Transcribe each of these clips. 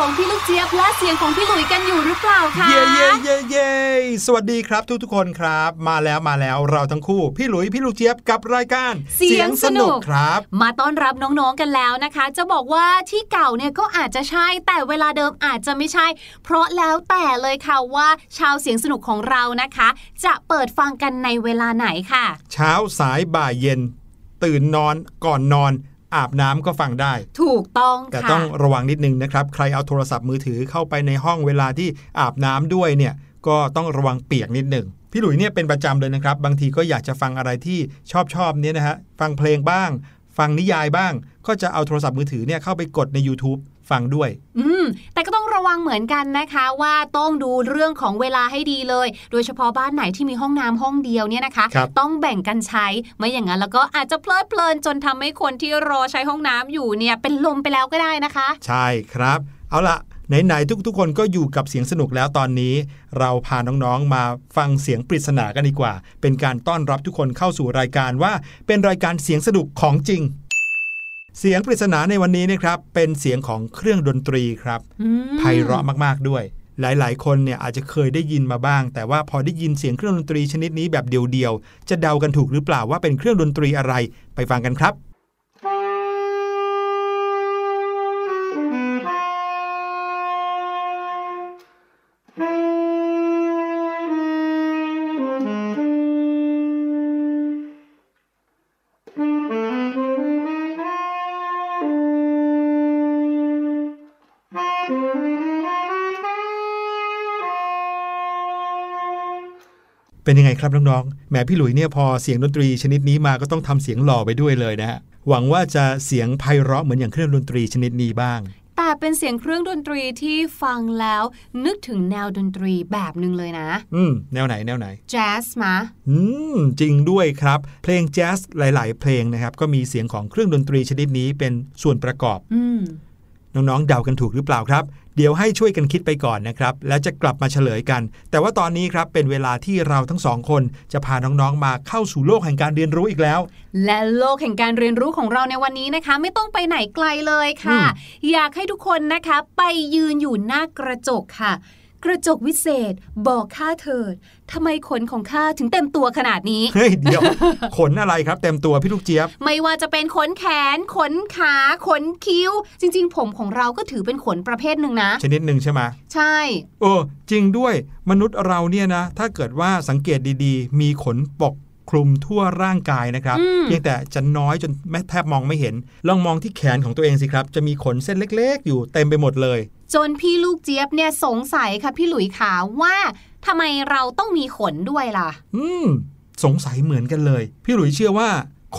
ของพี่ลูกเจี๊ยบและเสียงของพี่หลุยกันอยู่หรือเปล่าคะเย่เย่เย่เย่สวัสดีครับทุกทุกคนครับ มาแล้วมาแล้วเราทั้งคู่พี่หลุยพี่ลูกเจี๊ยบกับรายการเสียงสนุกครับ มาต้อนรับน้องๆกันแล้วนะคะ จะบอกว่าที่เก่าเนี่ยก็อาจจะใช่แต่เวลาเดิมอาจจะไม่ใช่ เพราะแล้วแต่เลยค่ะว่าชาวเสียงสนุกของเรานะคะ จะเปิดฟังกันในเวลาไหนค่ะ เช้าสายบ่ายเย็น ตื่นนอนก่อนนอน อาบน้ำก็ฟังได้ ถูกต้องแต่ต้องระวังนิดนึงนะครับ ใครเอาโทรศัพท์มือถือเข้าไปในห้องเวลาที่อาบน้ำด้วยเนี่ยก็ต้องระวังเปียกนิดหนึ่งพี่หลุยเนี่ยเป็นประจำเลยนะครับ บางทีก็อยากจะฟังอะไรที่ชอบชอบเนี่ยนะฮะฟังเพลงบ้าง ฟังนิยายบ้าง ก็จะเอาโทรศัพท์มือถือเนี่ยเข้าไปกดใน YouTube ฟังด้วย อืม แต่ก็ต้องระวังเหมือนกันนะคะว่าต้องดูเรื่องของเวลาให้ดีเลย โดยเฉพาะบ้านไหนที่มีห้องน้ำห้องเดียวเนี่ยนะคะคต้องแบ่งกันใช้ ไม่อย่างนั้นแล้วก็อาจจะเพลิดเพลินจนทำให้คนที่รอใช้ห้องน้ำอยู่เนี่ยเป็นลมไปแล้วก็ได้นะคะ ใช่ครับ เอาละไหนๆทุกๆ คนก็อยู่กับเสียงสนุกแล้วตอนนี้ เราพาน้องๆมาฟังเสียงปริศนากันดีกว่า เป็นการต้อนรับทุกคนเข้าสู่รายการว่าเป็นรายการเสียงสนุกของจริง เสียงปริศนาในวันนี้นะครับเป็นเสียงของเครื่องดนตรีครับไพเราะมากๆด้วย หลายๆ คนเนี่ยอาจจะเคยได้ยินมาบ้าง แต่ว่าพอได้ยินเสียงเครื่องดนตรีชนิดนี้แบบเดียวๆ จะเดากันถูกหรือเปล่าว่าเป็นเครื่องดนตรีอะไรไปฟังกันครับ เป็นยังไงครับน้องๆแหมพี่หลุยเนี่ยพอเสียงดนตรีชนิดนี้มาก็ต้องทำเสียงหล่อไปด้วยเลยนะฮะหวังว่าจะเสียงไพเราะเหมือนอย่างเครื่องดนตรีชนิดนี้บ้างแต่เป็นเสียงเครื่องดนตรีที่ฟังแล้วนึกถึงแนวดนตรีแบบหนึ่งเลยนะ อืม แนวไหนแนวไหนแจ๊สมาอืม จริงด้วยครับ เพลงแจ๊สหลาย ๆ เพลงนะครับ ก็มีเสียงของเครื่องดนตรีชนิดนี้เป็นส่วนประกอบ อืม น้อง ๆ เดากันถูกหรือเปล่าครับ เดี๋ยวให้ช่วยกันคิดไปก่อนนะครับ แล้วจะกลับมาเฉลยกัน แต่ว่าตอนนี้ครับเป็นเวลาที่เราทั้งสองคนจะพาน้องๆมาเข้าสู่โลกแห่งการเรียนรู้อีกแล้ว และโลกแห่งการเรียนรู้ของเราในวันนี้นะคะ ไม่ต้องไปไหนไกลเลยค่ะอยากให้ทุกคนนะคะไปยืนอยู่หน้ากระจกค่ะ กระจกวิเศษบอกข้าเถิดทำไมขนของข้าถึงเต็มตัวขนาดนี้ เฮ้ยเดี๋ยว ขนอะไรครับ เต็มตัวพี่ลูกเจี๊ยบ ไม่ว่าจะเป็นขนแขน ขนขา ขนคิ้ว จริง ๆ ผมของเราก็ถือเป็นขนประเภทหนึ่งนะ ชนิดหนึ่งใช่ไหมใช่เออจริงด้วยมนุษย์เราเนี่ยนะ ถ้าเกิดว่าสังเกตดีๆ มีขนปกคลุมทั่วร่างกายนะครับ เพียงแต่จะน้อยจนแม้แทบมองไม่เห็น ลองมองที่แขนของตัวเองสิครับ จะมีขนเส้นเล็ก ๆ อยู่เต็มไปหมดเลย จนพี่ลูกเจี๊ยบเนี่ยสงสัยค่ะพี่หลุยขาว่าทำไมเราต้องมีขนด้วยล่ะ อืม สงสัยเหมือนกันเลย พี่หลุยเชื่อว่า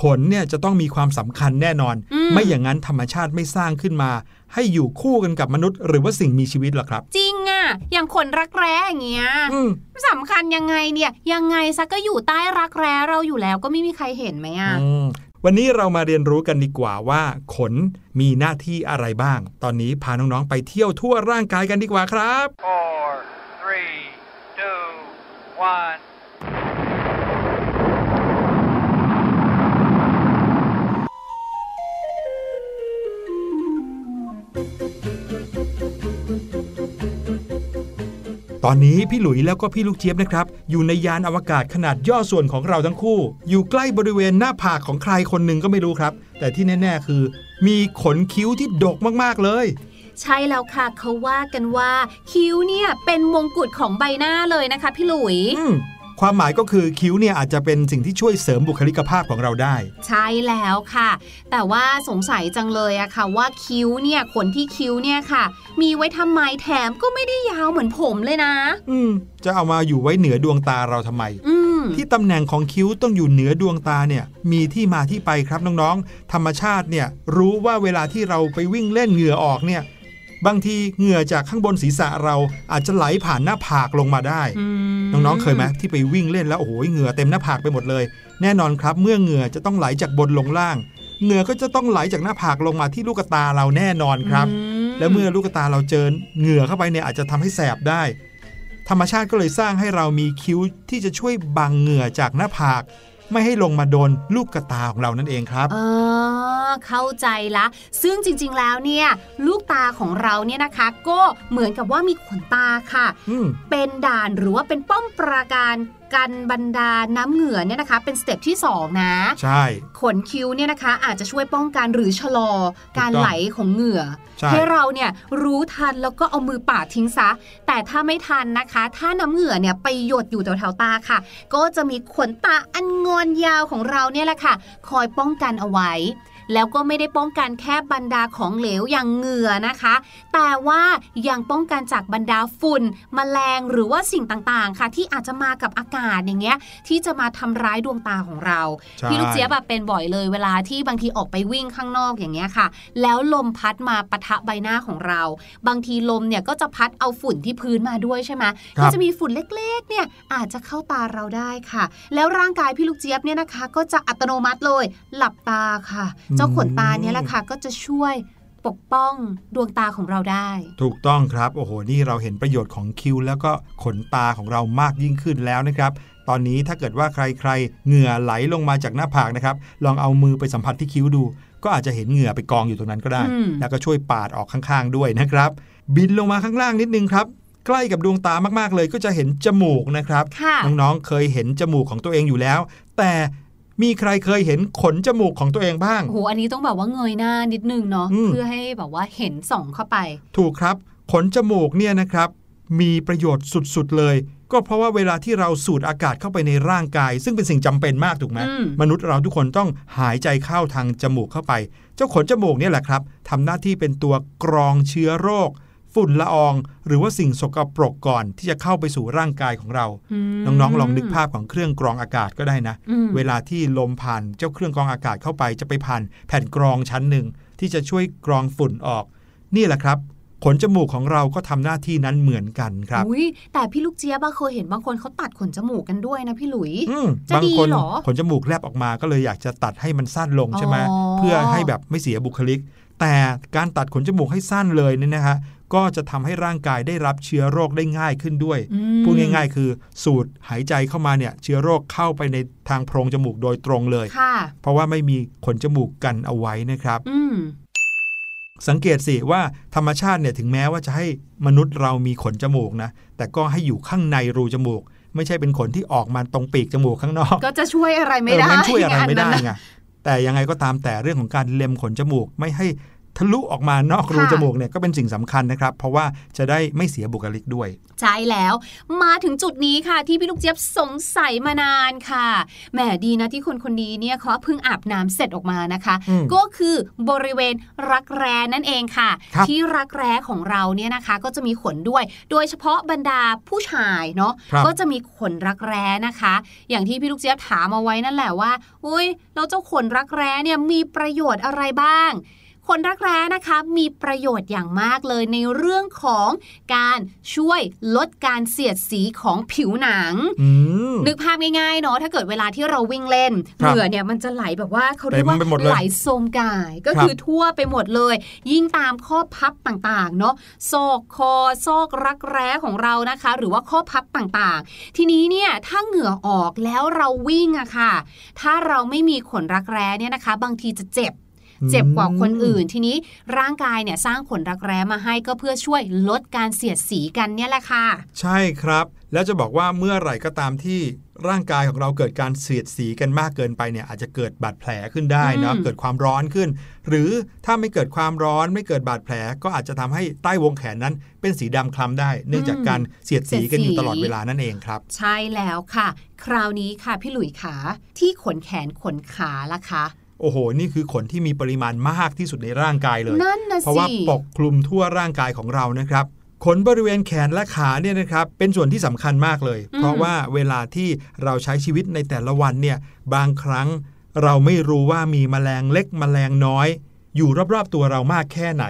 ขนเนี่ยจะต้องมีความสำคัญแน่นอน ไม่อย่างนั้นธรรมชาติไม่สร้างขึ้นมา ให้อยู่คู่กันกับมนุษย์ หรือว่าสิ่งมีชีวิตหรอครับ จริงอะอย่างขนรักแร้อย่างเงี้ยสำคัญยังไงเนี่ย ยังไงซักก็อยู่ใต้รักแร้เราอยู่แล้วก็ไม่มีใครเห็นไหมอะ วันนี้เรามาเรียนรู้กันดีกว่าว่า ขนมีหน้าที่อะไรบ้าง ตอนนี้พาน้อง ๆ ไปเที่ยวทั่วร่างกายกันดีกว่าครับ Four, three, two, one. ตอนนี้พี่หลุยแล้วก็พี่ลูกเจี๊ยบนะครับ อยู่ในยานอวกาศขนาดย่อส่วนของเราทั้งคู่ อยู่ใกล้บริเวณหน้าผากของใครคนหนึ่งก็ไม่รู้ครับ แต่ที่แน่ ๆ คือ มีขนคิ้วที่ดกมากๆเลยใช่แล้วค่ะเขาว่ากันว่า คิ้วเนี่ยเป็นมงกุฎของใบหน้าเลยนะคะ พี่หลุย ความหมายก็คือคิ้วเนี่ยอาจจะเป็นสิ่งที่ช่วยเสริมบุคลิกภาพของเราได้ ใช่แล้วค่ะ แต่ว่าสงสัยจังเลยอะค่ะ ว่าคิ้วเนี่ยขนที่คิ้วเนี่ยค่ะ มีไว้ทำไมแถมก็ไม่ได้ยาวเหมือนผมเลยนะ อืมจะเอามาอยู่ไว้เหนือดวงตาเราทำไมอืที่ตำแหน่งของคิ้วต้องอยู่เหนือดวงตาเนี่ยมีที่มาที่ไปครับน้องๆ ธรรมชาติเนี่ยรู้ว่าเวลาที่เราไปวิ่งเล่นเหงื่อออกเนี่ย บางทีเหงื่อจากข้างบนศีรษะเราอาจจะไหลผ่านหน้าผากลงมาได้ น้องๆเคยไหมที่ไปวิ่งเล่นแล้วโอ้โหเหงื่อเต็มหน้าผากไปหมดเลย แน่นอนครับเมื่อเหงื่อจะต้องไหลจากบนลงล่าง เหงื่อก็จะต้องไหลจากหน้าผากลงมาที่ลูกตาเราแน่นอนครับ และเมื่อลูกตาเราเจอเหงื่อเข้าไปเนี่ยอาจจะทำให้แสบได้ ธรรมชาติก็เลยสร้างให้เรามีคิ้วที่จะช่วยบังเหงื่อจากหน้าผาก ไม่ให้ลงมาโดนลูกกระตาของเรานั่นเองครับเออเข้าใจละ ซึ่งจริง ๆ แล้วเนี่ยลูกตาของเราเนี่ยนะคะ ก็เหมือนกับว่ามีขนตาค่ะ เป็นด่านหรือว่าเป็นป้อมปราการ กันบรรดาน้ำเหงื่อเนี่ยนะคะ เป็นสเต็ปที่ 2 นะ ใช่ ขนคิ้วเนี่ยนะคะ อาจจะช่วยป้องกันหรือชะลอการไหลของเหงื่อให้เราเนี่ยรู้ทันแล้วก็เอามือปาดทิ้งซะ แต่ถ้าไม่ทันนะคะ ถ้าน้ำเหงื่อเนี่ยไปหยดอยู่แถวๆตาค่ะ ก็จะมีขนตาอันงอนยาวของเราเนี่ยแหละค่ะ คอยป้องกันเอาไว้ แล้วก็ไม่ได้ป้องกันแค่บรรดาของเหลวอย่างเหงื่อนะคะ แต่ว่ายังป้องกันจากบรรดาฝุ่นมแมลงหรือว่าสิ่งต่างๆ ค่ะ ที่อาจจะมากับอากาศอย่างเงี้ยที่จะมาทำร้ายดวงตาของเราพี่ลูกเจี๊ยบเป็นบ่อยเลยเวลาที่บางทีออกไปวิ่งข้างนอกอย่างเงี้ยค่ะ แล้วลมพัดมาปะทะใบหน้าของเรา บางทีลมเนี่ยก็จะพัดเอาฝุ่นที่พื้นมาด้วยใช่ไหมก็จะมีฝุ่นเล็กๆเนี่ยอาจจะเข้าตาเราได้ค่ะ แล้วร่างกายพี่ลูกเจี๊ยบเนี่ยนะคะ ก็จะอัตโนมัติเลยหลับตาค่ะจ้าขนตาเนี่ยแหละค่ะก็จะช่วยปกป้องดวงตาของเราได้ ถูกต้องครับ โอ้โห นี่เราเห็นประโยชน์ของคิ้วแล้วก็ขนตาของเรามากยิ่งขึ้นแล้วนะครับ ตอนนี้ถ้าเกิดว่าใครๆ เหงื่อไหลลงมาจากหน้าผากนะครับ ลองเอามือไปสัมผัสที่คิ้วดู ก็อาจจะเห็นเหงื่อไปกองอยู่ตรงนั้นก็ได้ แล้วก็ช่วยปาดออกข้างๆ ด้วยนะครับ บินลงมาข้างล่างนิดนึงครับใกล้กับดวงตามากๆเลยก็จะเห็นจมูกนะครับ น้องๆเคยเห็นจมูกของตัวเองอยู่แล้ว แต่ มีใครเคยเห็นขนจมูกของตัวเองบ้างโหอันนี้ต้องแบบว่าเงยหน้านิดนึงเนาะเพื่อให้แบบว่าเห็นส่องเข้าไป ถูกครับ ขนจมูกเนี่ยนะครับ มีประโยชน์สุดๆเลย ก็เพราะว่าเวลาที่เราสูดอากาศเข้าไปในร่างกาย ซึ่งเป็นสิ่งจำเป็นมากถูกไหมมมนุษย์เราทุกคนต้องหายใจเข้าทางจมูกเข้าไป เจ้าขนจมูกเนี่ยแหละครับทำหน้าที่เป็นตัวกรองเชื้อโรค ฝุ่นละออง หรือว่าสิ่งสกปรกก่อนที่จะเข้าไปสู่ร่างกายของเรา น้องๆ ลองนึกภาพของเครื่องกรองอากาศก็ได้นะ เวลาที่ลมผ่านเจ้าเครื่องกรองอากาศเข้าไปจะไปผ่านแผ่นกรองชั้นหนึ่งที่จะช่วยกรองฝุ่นออก นี่แหละครับขนจมูกของเราก็ทำหน้าที่นั้นเหมือนกันครับอุ้ยแต่พี่ลูกเจี๊ยบเคยเห็นบางคนเขาตัดขนจมูกกันด้วยนะพี่หลุยบางคนขนจมูกแลบออกมาก็เลยอยากจะตัดให้มันสั้นลงใช่ไหมเพื่อให้แบบไม่เสียบุคลิก แต่การตัดขนจมูกให้สั้นเลยเนี่ยนะฮะ ก็จะทำให้ร่างกายได้รับเชื้อโรคได้ง่ายขึ้นด้วย พูดง่าย ๆ คือสูดหายใจเข้ามาเนี่ยเชื้อโรคเข้าไปในทางโพรงจมูกโดยตรงเลย เพราะว่าไม่มีขนจมูกกันเอาไว้นะครับสังเกตสิว่าธรรมชาติเนี่ยถึงแม้ว่าจะให้มนุษย์เรามีขนจมูกนะ แต่ก็ให้อยู่ข้างในรูจมูก ไม่ใช่เป็นขนที่ออกมาตรงปีกจมูกข้างนอก ก็จะช่วยอะไรไม่ได้มันช่วยอะไรไม่ได้ไงแต่ยังไงก็ตามแต่เรื่องของการเล็มขนจมูก ไม่ให้ ทะลุออกมานอกรูจมูกเนี่ยก็เป็นสิ่งสำคัญนะครับ เพราะว่าจะได้ไม่เสียบุคลิกด้วย ใช่แล้ว มาถึงจุดนี้ค่ะ ที่พี่ลูกเจี๊ยบสงสัยมานานค่ะแหมดีนะที่คนคนนี้เนี่ยเขาเพิ่งอาบน้ำเสร็จออกมานะคะ ก็คือบริเวณรักแร้นั่นเองค่ะที่รักแร้ของเราเนี่ยนะคะ ก็จะมีขนด้วย โดยเฉพาะบรรดาผู้ชายเนาะก็จะมีขนรักแร้นะคะ อย่างที่พี่ลูกเจี๊ยบถามเอาไว้นั่นแหละว่าอุ้ยเราเจ้าขนรักแร้เนี่ยมีประโยชน์อะไรบ้าง ขนรักแร้นะคะมีประโยชน์อย่างมากเลยในเรื่องของการช่วยลดการเสียดสีของผิวหนัง นึกภาพง่ายๆเนาะถ้าเกิดเวลาที่เราวิ่งเล่นเหงื่อเนี่ยมันจะไหลแบบว่าเขาเรียกว่าไหลโซมกาย ก็คือทั่วไปหมดเลย ยิ่งตามข้อพับต่างๆเนาะซอกคอซอกรักแร้ของเรานะคะ หรือว่าข้อพับต่างๆ ทีนี้เนี่ยถ้าเหงื่อออกแล้วเราวิ่งอะค่ะ ถ้าเราไม่มีขนรักแร้เนี่ยนะคะ บางทีจะเจ็บ เจ็บกว่าคนอื่น ทีนี้ร่างกายเนี่ยสร้างขนรักแร้มาให้ก็เพื่อช่วยลดการเสียดสีกันเนี่ยแหละค่ะ ใช่ครับ แล้วจะบอกว่าเมื่อไหร่ก็ตามที่ร่างกายของเราเกิดการเสียดสีกันมากเกินไปเนี่ยอาจจะเกิดบาดแผลขึ้นได้นะเกิดความร้อนขึ้น หรือถ้าไม่เกิดความร้อนไม่เกิดบาดแผล ก็อาจจะทำให้ใต้วงแขนนั้น เป็นสีดำคล้ำได้ เนื่องจากการเสียดสีกันอยู่ตลอดเวลานั่นเองครับ ใช่แล้วค่ะ คราวนี้ค่ะพี่หลุยขาที่ขนแขนขนขาล่ะคะ โอ้โห นี่คือขนที่มีปริมาณมากที่สุดในร่างกายเลย นั่นนะเพราะว่าปกคลุมทั่วร่างกายของเรานะครับ ขนบริเวณแขนและขาเนี่ยนะครับ เป็นส่วนที่สำคัญมากเลย เพราะว่าเวลาที่เราใช้ชีวิตในแต่ละวันเนี่ย บางครั้งเราไม่รู้ว่ามีแมลงเล็กแมลงน้อย อยู่รอบๆตัวเรามากแค่ไหน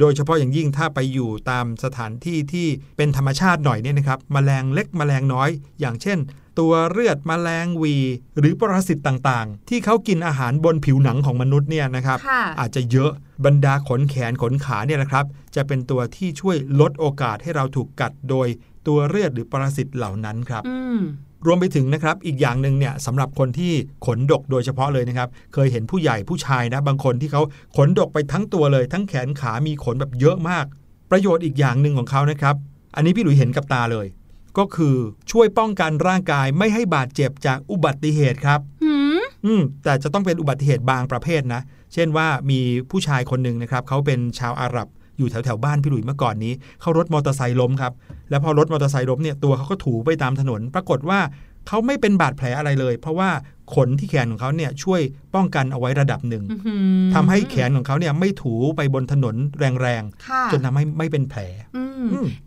โดยเฉพาะอย่างยิ่งถ้าไปอยู่ตามสถานที่ที่เป็นธรรมชาติหน่อยเนี่ยนะครับแมลงเล็กแมลงน้อย อย่างเช่น ตัวเลือดมแมลงวี หรือปรสิตต่างๆ ที่เขากินอาหารบนผิวหนังของมนุษย์เนี่ยนะครับ อาจจะเยอะบรรดาขนแขนขนขาเนี่ยนะครับ จะเป็นตัวที่ช่วยลดโอกาสให้เราถูกกัดโดยตัวเลือดหรือปรสิตเหล่านั้นครับรวมไปถึงนะครับอีกอย่างหนึ่งเนี่ยสำหรับคนที่ขนดกโดยเฉพาะเลยนะครับ เคยเห็นผู้ใหญ่ผู้ชายนะบางคนที่เขาขนดกไปทั้งตัวเลย ทั้งแขนขามีขนแบบเยอะมาก ประโยชน์อีกอย่างหนึ่งของเขานะครับ อันนี้พี่หลุยเห็นกับตาเลย ก็คือช่วยป้องกันร่างกายไม่ให้บาดเจ็บจากอุบัติเหตุครับหืมอืมแต่จะต้องเป็นอุบัติเหตุบางประเภทนะ เช่นว่ามีผู้ชายคนหนึ่งนะครับเขาเป็นชาวอาหรับอยู่แถวแถวๆบ้านพี่หลุยเมื่อก่อนนี้เขารถมอเตอร์ไซค์ล้มครับ แล้วพอรถมอเตอร์ไซค์ล้มเนี่ยตัวเขาก็ถูไปตามถนน ปรากฏว่าเขาไม่เป็นบาดแผลอะไรเลย เพราะว่าขนที่แขนของเขาเนี่ยช่วยป้องกันเอาไว้ระดับหนึ่งอื้อหือทำให้แขนของเขาเนี่ยไม่ถูไปบนถนนแรงค่ะๆจนทำให้ไม่เป็นแผลอืมอืม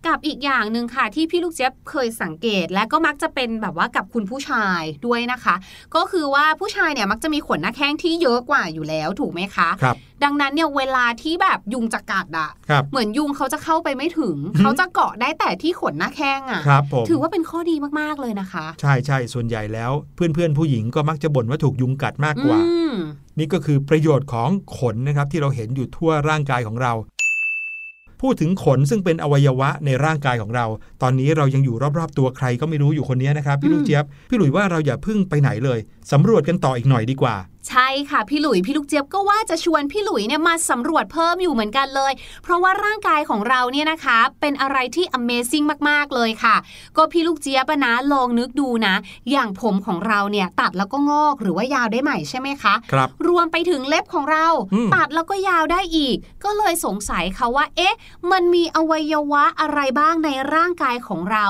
กับอีกอย่างหนึ่งค่ะ ที่พี่ลูกเจี๊ยบเคยสังเกต และก็มักจะเป็นแบบว่ากับคุณผู้ชายด้วยนะคะ ก็คือว่าผู้ชายเนี่ยมักจะมีขนหน้าแข้งที่เยอะกว่าอยู่แล้วถูกไหมคะครับดังนั้นเนี่ยเวลาที่แบบยุงจะกัดอะครับเหมือนยุงเขาจะเข้าไปไม่ถึงอือหือเขาจะเกาะได้แต่ที่ขนหน้าแข้งอะครับผมถือว่าเป็นข้อดีมากๆเลยนะคะ ใช่ใช่ส่วนใหญ่แล้วเพื่อนๆผู้หญิงก็มักจะบ่นว่าถูกยุงกัดมากกว่าอืมนี่ก็คือประโยชน์ของขนนะครับที่เราเห็นอยู่ทั่วร่างกายของเรา พูดถึงขนซึ่งเป็นอวัยวะในร่างกายของเรา ตอนนี้เรายังอยู่รอบๆตัวใครก็ไม่รู้อยู่คนนี้นะครับพี่ลูกเจี๊ยบพี่หลุยว่าเราอย่าพึ่งไปไหนเลยสำรวจกันต่ออีกหน่อยดีกว่า ใช่ค่ะพี่หลุยพี่ลูกเจี๊ยบก็ว่าจะชวนพี่หลุยเนี่ยมาสำรวจเพิ่มอยู่เหมือนกันเลย เพราะว่าร่างกายของเราเนี่ยนะคะ เป็นอะไรที่ Amazing มากๆเลยค่ะ ก็พี่ลูกเจี๊ยบอะนะลองนึกดูนะ อย่างผมของเราเนี่ยตัดแล้วก็งอกหรือว่ายาวได้ใหม่ใช่ไหมคะครับ รวมไปถึงเล็บของเราอืมตัดแล้วก็ยาวได้อีก ก็เลยสงสัยค่ะว่า เอ๊ะ มันมีอวัยวะอะไรบ้างในร่างกายของเรา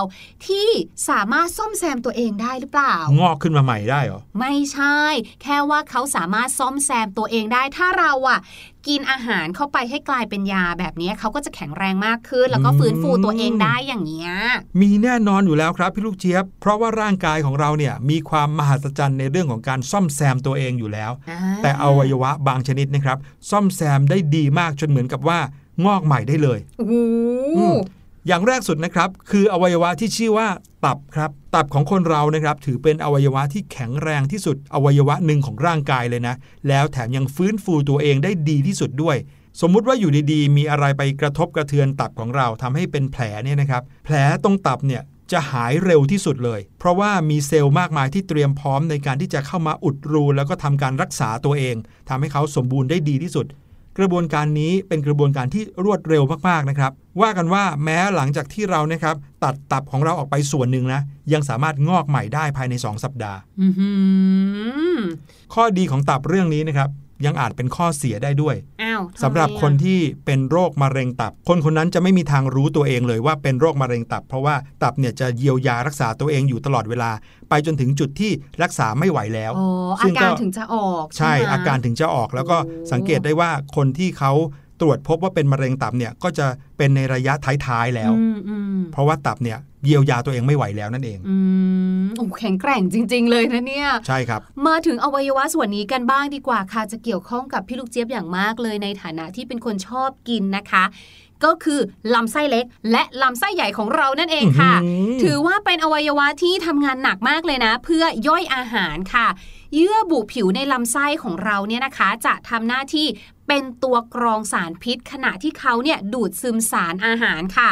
ที่สามารถซ่อมแซมตัวเองได้หรือเปล่า งอกขึ้นมาใหม่ได้เหรอไม่ใช่ แค่ว่าเขาสามารถซ่อมแซมตัวเองได้ถ้าเราอะกินอาหารเข้าไปให้กลายเป็นยาแบบนี้เขาก็จะแข็งแรงมากขึ้น แล้วก็อืมฟื้นฟูตัวเองได้อย่างเงี้ยมีแน่นอนอยู่แล้วครับพี่ลูกเจี๊ยบ เพราะว่าร่างกายของเราเนี่ยมีความมหัศจรรย์ในเรื่องของการซ่อมแซมตัวเองอยู่แล้ว แต่อวัยวะบางชนิดนะครับ ซ่อมแซมได้ดีมากจนเหมือนกับว่างอกใหม่ได้เลยโอย่างแรกสุดนะครับคืออวัยวะที่ชื่อว่าตับครับตับของคนเรานะครับถือเป็นอวัยวะที่แข็งแรงที่สุดอวัยวะหนึ่งของร่างกายเลยนะ แล้วแถมยังฟื้นฟูตัวเองได้ดีที่สุดด้วย สมมุติว่าอยู่ดีๆ มีอะไรไปกระทบกระเทือนตับของเราทำให้เป็นแผลเนี่ยนะครับแผลตรงตับเนี่ยจะหายเร็วที่สุดเลย เพราะว่ามีเซลล์มากมายที่เตรียมพร้อมในการที่จะเข้ามาอุดรู แล้วก็ทำการรักษาตัวเองทำให้เขาสมบูรณ์ได้ดีที่สุด กระบวนการนี้เป็นกระบวนการที่รวดเร็วมากๆนะครับ ว่ากันว่าแม้หลังจากที่เรานะครับ ตัดตับของเราออกไปส่วนหนึ่งนะ ยังสามารถงอกใหม่ได้ภายใน 2 สัปดาห์อื้อหือข้อดีของตับเรื่องนี้นะครับ ยังอาจเป็นข้อเสียได้ด้วยอ้าวทำไมสำหรับคนอะที่เป็นโรคมะเร็งตับ คนคนนั้นจะไม่มีทางรู้ตัวเองเลยว่าเป็นโรคมะเร็งตับ เพราะว่าตับเนี่ยจะเยียวยารักษาตัวเองอยู่ตลอดเวลา ไปจนถึงจุดที่รักษาไม่ไหวแล้วอ๋ออาซึ่งก็การถึงจะออก ใช่ไหมอาการถึงจะออกแล้วก็โอ้สังเกตได้ว่าคนที่เขา ตรวจพบว่าเป็นมะเร็งตับเนี่ยก็จะเป็นในระยะท้ายๆแล้วอืมอืมเพราะว่าตับเนี่ยเยียวยาตัวเองไม่ไหวแล้วนั่นเองอืมโอ้แข็งแกร่งจริง ๆ เลยนะเนี่ย ใช่ครับ มาถึงอวัยวะส่วนนี้กันบ้างดีกว่าค่ะ จะเกี่ยวข้องกับพี่ลูกเจี๊ยบอย่างมากเลยในฐานะที่เป็นคนชอบกินนะคะ ก็คือลำไส้เล็ก และลำไส้ใหญ่ของเรานั่นเองค่ะอื้อหือถือว่าเป็นอวัยวะที่ทำงานหนักมากเลยนะ เพื่อย่อยอาหารค่ะ เยื่อบุผิวในลำไส้ของเราเนี่ยนะคะ จะทำหน้าที่ เป็นตัวกรองสารพิษ ขณะที่เขาเนี่ยดูดซึมสารอาหารค่ะ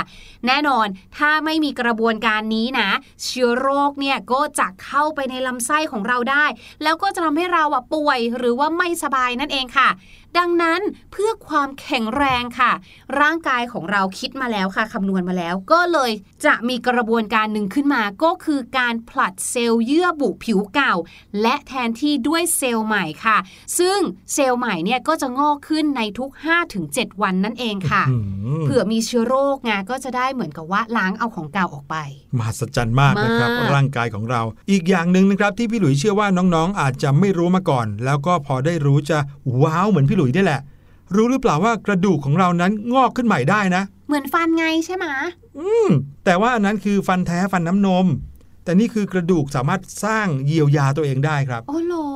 แน่นอนถ้าไม่มีกระบวนการนี้นะ เชื้อโรคเนี่ยก็จะเข้าไปในลำไส้ของเราได้ แล้วก็จะทำให้เราอะป่วยหรือว่าไม่สบายนั่นเองค่ะ ดังนั้นเพื่อความแข็งแรงค่ะ ร่างกายของเราคิดมาแล้วค่ะคำนวณมาแล้ว ก็เลยจะมีกระบวนการหนึ่งขึ้นมาก็คือการผลัดเซลล์เยื่อบุผิวเก่า และแทนที่ด้วยเซลล์ใหม่ค่ะ ซึ่งเซลล์ใหม่เนี่ยก็จะงอกขึ้นในทุก 5-7 วันนั่นเองค่ะอื้อหือเผื่อมีเชื้อโรคไงก็จะได้เหมือนกับว่าล้างเอาของเก่าออกไปมหัศจรรย์มากนะครับมากร่างกายของเรา อีกอย่างหนึ่งนะครับที่พี่หลุยเชื่อว่าน้องๆ อาจจะไม่รู้มาก่อน แล้วก็พอได้รู้จะว้าวเหมือนพี่หลุยได้แหละ รู้หรือเปล่าว่ากระดูกของเรานั้นงอกขึ้นใหม่ได้นะ เหมือนฟันไงใช่ไหมอืมแต่ว่าอันนั้นคือฟันแท้ฟันน้ำนม แต่นี่คือกระดูกสามารถสร้างเยียวยาตัวเองได้ครับ โอ้โหรอ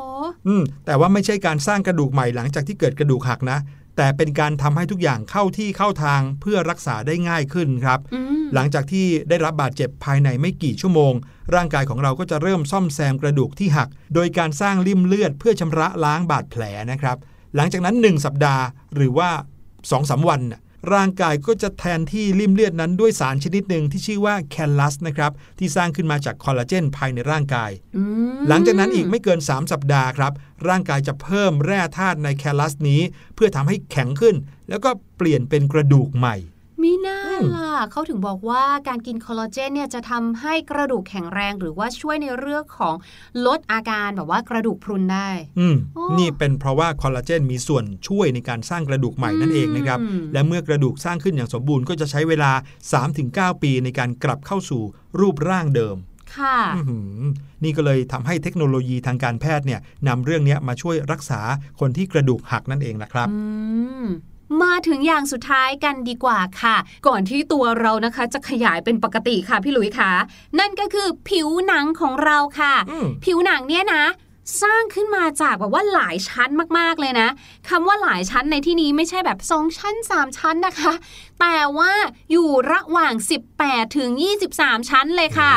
อืมแต่ว่าไม่ใช่การสร้างกระดูกใหม่หลังจากที่เกิดกระดูกหักนะ แต่เป็นการทำให้ทุกอย่างเข้าที่เข้าทางเพื่อรักษาได้ง่ายขึ้นครับอืมหลังจากที่ได้รับบาดเจ็บภายในไม่กี่ชั่วโมง ร่างกายของเราก็จะเริ่มซ่อมแซมกระดูกที่หัก โดยการสร้างริ่มเลือดเพื่อชำระล้างบาดแผลนะครับ หลังจากนั้น 1 สัปดาห์หรือว่า2อสวันน่ะร่างกายก็จะแทนที่ริ่มเลือดนั้นด้วยสารชนิดหนึ่งที่ชื่อว่าแคลลัสนะครับที่สร้างขึ้นมาจากคอลลาเจนภายในร่างกาย หลังจากนั้นอีกไม่เกิน 3 สัปดาห์ครับ ร่างกายจะเพิ่มแร่ธาตุในแคลลัสนี้ เพื่อทำให้แข็งขึ้น แล้วก็เปลี่ยนเป็นกระดูกใหม่ มีน่าล่ะเขาถึงบอกว่าการกินคอลลาเจนเนี่ยจะทำให้กระดูกแข็งแรงหรือว่าช่วยในเรื่องของลดอาการแบบว่ากระดูกพรุนได้ อืมนี่เป็นเพราะว่าคอลลาเจนมีส่วนช่วยในการสร้างกระดูกใหม่นั่นเองนะครับ และเมื่อกระดูกสร้างขึ้นอย่างสมบูรณ์ก็จะใช้เวลา 3-9 ปีในการกลับเข้าสู่รูปร่างเดิมค่ะนี่ก็เลยทำให้เทคโนโลยีทางการแพทย์เนี่ยนำเรื่องนี้มาช่วยรักษาคนที่กระดูกหักนั่นเองนะครับ มาถึงอย่างสุดท้ายกันดีกว่าค่ะ ก่อนที่ตัวเรานะคะจะขยายเป็นปกติค่ะพี่ลุยคะนั่นก็คือผิวหนังของเราค่ะ ผิวหนังเนี่ยนะสร้างขึ้นมาจากแบบว่าหลายชั้นมากๆเลยนะคำว่าหลายชั้นในที่นี้ไม่ใช่แบบสองชั้น 3 ชั้นนะคะ แต่ว่าอยู่ระหว่าง 18 ถึง 23 ชั้นเลยค่ะ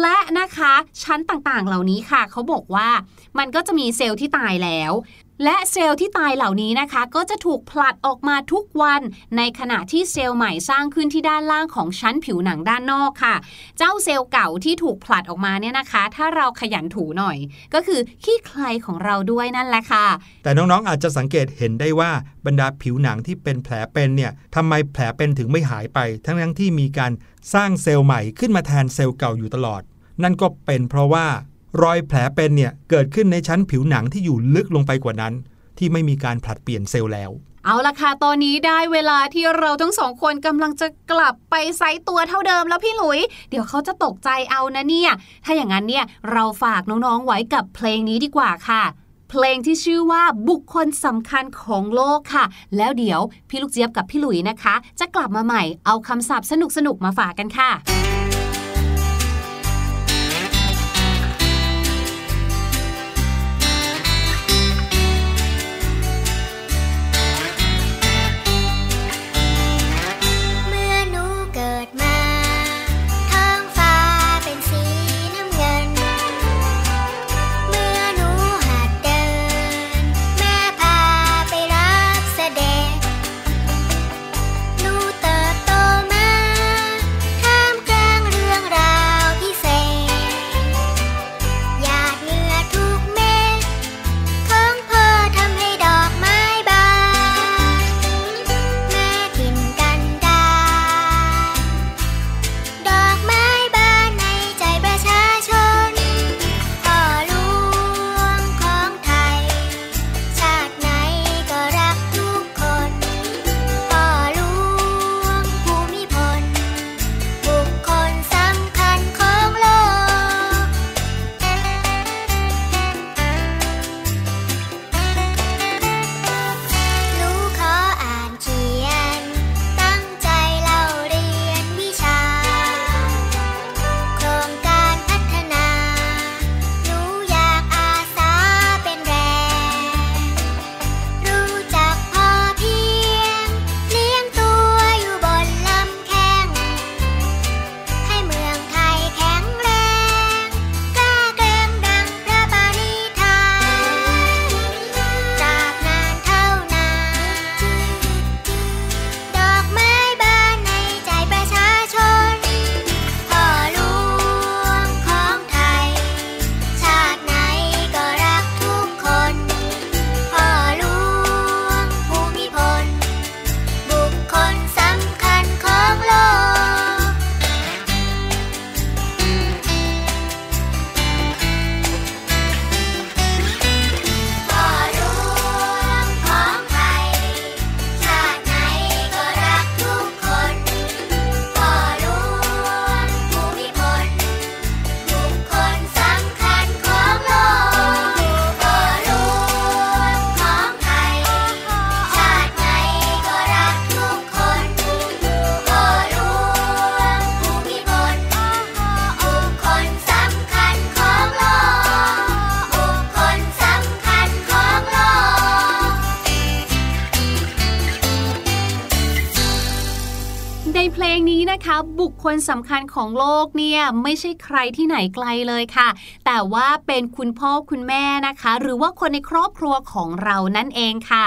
และนะคะชั้นต่างๆเหล่านี้ค่ะ เขาบอกว่ามันก็จะมีเซลล์ที่ตายแล้ว และเซลล์ที่ตายเหล่านี้นะคะ ก็จะถูกผลัดออกมาทุกวัน ในขณะที่เซลล์ใหม่สร้างขึ้นที่ด้านล่างของชั้นผิวหนังด้านนอกค่ะ เจ้าเซลล์เก่าที่ถูกผลัดออกมาเนี่ยนะคะ ถ้าเราขยันถูหน่อย ก็คือขี้ใครของเราด้วยนั่นแหละค่ะ แต่น้องๆอาจจะสังเกตเห็นได้ว่าบรรดาผิวหนังที่เป็นแผลเป็นเนี่ยทำไมแผลเป็นถึงไม่หายไป ทั้งทั้งที่มีการสร้างเซลล์ใหม่ขึ้นมาแทนเซลล์เก่าอยู่ตลอด นั่นก็เป็นเพราะว่า รอยแผลเป็นเนี่ยเกิดขึ้นในชั้นผิวหนังที่อยู่ลึกลงไปกว่านั้น ที่ไม่มีการผลัดเปลี่ยนเซลล์แล้วเอาละค่ะ ตอนนี้ได้เวลาที่เราทั้งสองคนกำลังจะกลับไปไซต์ตัวเท่าเดิมแล้วพี่หลุย เดี๋ยวเขาจะตกใจเอานะเนี่ย ถ้าอย่างนั้นเนี่ยเราฝากน้องๆไว้กับเพลงนี้ดีกว่าค่ะ เพลงที่ชื่อว่าบุคคลสำคัญของโลกค่ะ แล้วเดี๋ยวพี่ลูกเจี๊ยบกับพี่หลุยนะคะ จะกลับมาใหม่เอาคำศัพท์สนุกๆมาฝากกันค่ะ นะคะ บุคคลสำคัญของโลกเนี่ยไม่ใช่ใครที่ไหนไกลเลยค่ะ แต่ว่าเป็นคุณพ่อคุณแม่นะคะ หรือว่าคนในครอบครัวของเรานั่นเองค่ะ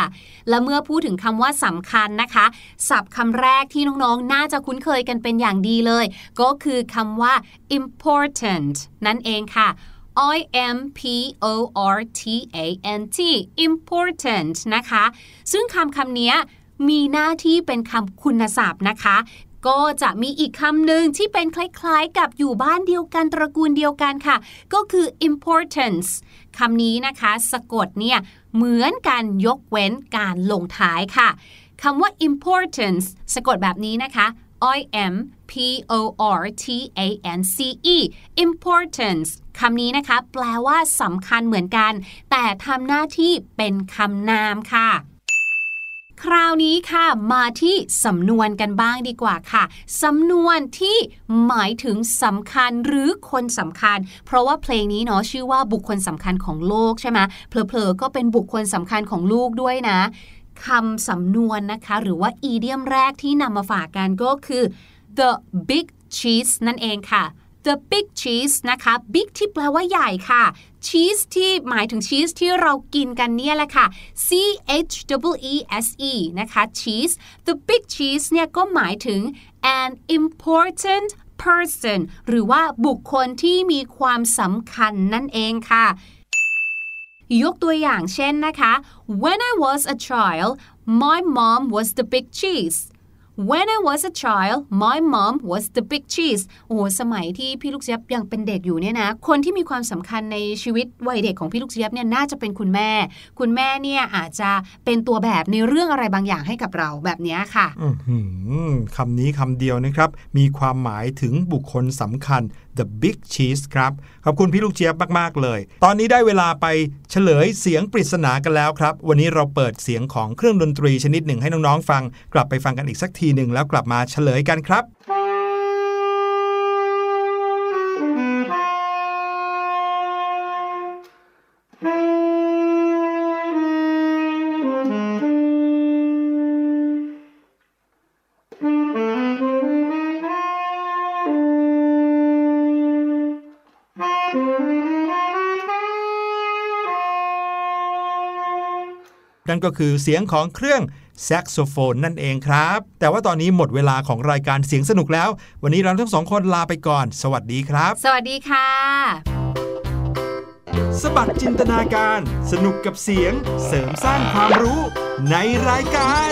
และเมื่อพูดถึงคำว่าสำคัญนะคะศัพท์คำแรกที่น้องๆ น่าจะคุ้นเคยกันเป็นอย่างดีเลย ก็คือคำว่า important นั่นเองค่ะ I M P O R T A N T important นะคะ ซึ่งคำคำนี้มีหน้าที่เป็นคำคุณศัพท์นะคะ ก็จะมีอีกคำหนึ่งที่เป็นคล้ายๆ กับอยู่บ้านเดียวกันตระกูลเดียวกันค่ะ ก็คือ importance คำนี้นะคะ สะกดเนี่ยเหมือนกันยกเว้นการลงท้ายค่ะคำว่า importance สะกดแบบนี้นะคะ I M P O R T A N C E importance คำนี้นะคะ แปลว่าสำคัญเหมือนกัน แต่ทำหน้าที่เป็นคำนามค่ะ คราวนี้ค่ะ มาที่สำนวนกันบ้างดีกว่าค่ะ สำนวนที่หมายถึงสำคัญหรือคนสำคัญ เพราะว่าเพลงนี้เนาะชื่อว่าบุคคลสำคัญของโลกใช่ไหมเผลอๆก็เป็นบุคคลสำคัญของลูกด้วยนะคำสำนวนนะคะ หรือว่าอีเดียมแรกที่นำมาฝากกันก็คือ the big cheese นั่นเองค่ะ the big cheese นะคะ big ที่แปลว่าใหญ่ค่ะ cheese ที่หมายถึงชีสที่เรากินกันเนี่ยแหละค่ะ c h w e s e นะคะ cheese the big cheese เนี่ยก็หมายถึง an important person หรือว่าบุคคลที่มีความสำคัญนั่นเองค่ะ ยกตัวอย่างเช่นนะคะ when I was a child my mom was the big cheese When I was a child my mom was the big cheese โอ้สมัยที่พี่ลูกเจี๊ยบยังเป็นเด็กอยู่เนี่ยนะ คนที่มีความสำคัญในชีวิตวัยเด็กของพี่ลูกเจี๊ยบเนี่ยน่าจะเป็นคุณแม่ คุณแม่เนี่ยอาจจะเป็นตัวแบบในเรื่องอะไรบางอย่างให้กับเราแบบนี้ค่ะคำนี้คำเดียวนะครับ มีความหมายถึงบุคคลสำคัญ the big cheese ครับ ขอบคุณพี่ลูกเจี๊ยบมาก ๆ เลย ตอนนี้ได้เวลาไปเฉลยเสียงปริศนากันแล้วครับ วันนี้เราเปิดเสียงของเครื่องดนตรีชนิดหนึ่งให้น้อง ๆ ฟัง กลับไปฟังกันอีกสักทีหนึ่งแล้วกลับมาเฉลยกันครับ นก็คือเสียงของเครื่องแซกโซโฟนนั่นเองครับ แต่ว่าตอนนี้หมดเวลาของรายการเสียงสนุกแล้ว วันนี้เราทั้งสองคนลาไปก่อน สวัสดีครับ สวัสดีค่ะ สบัดจินตนาการ สนุกกับเสียง เสริมสร้างความรู้ในรายการ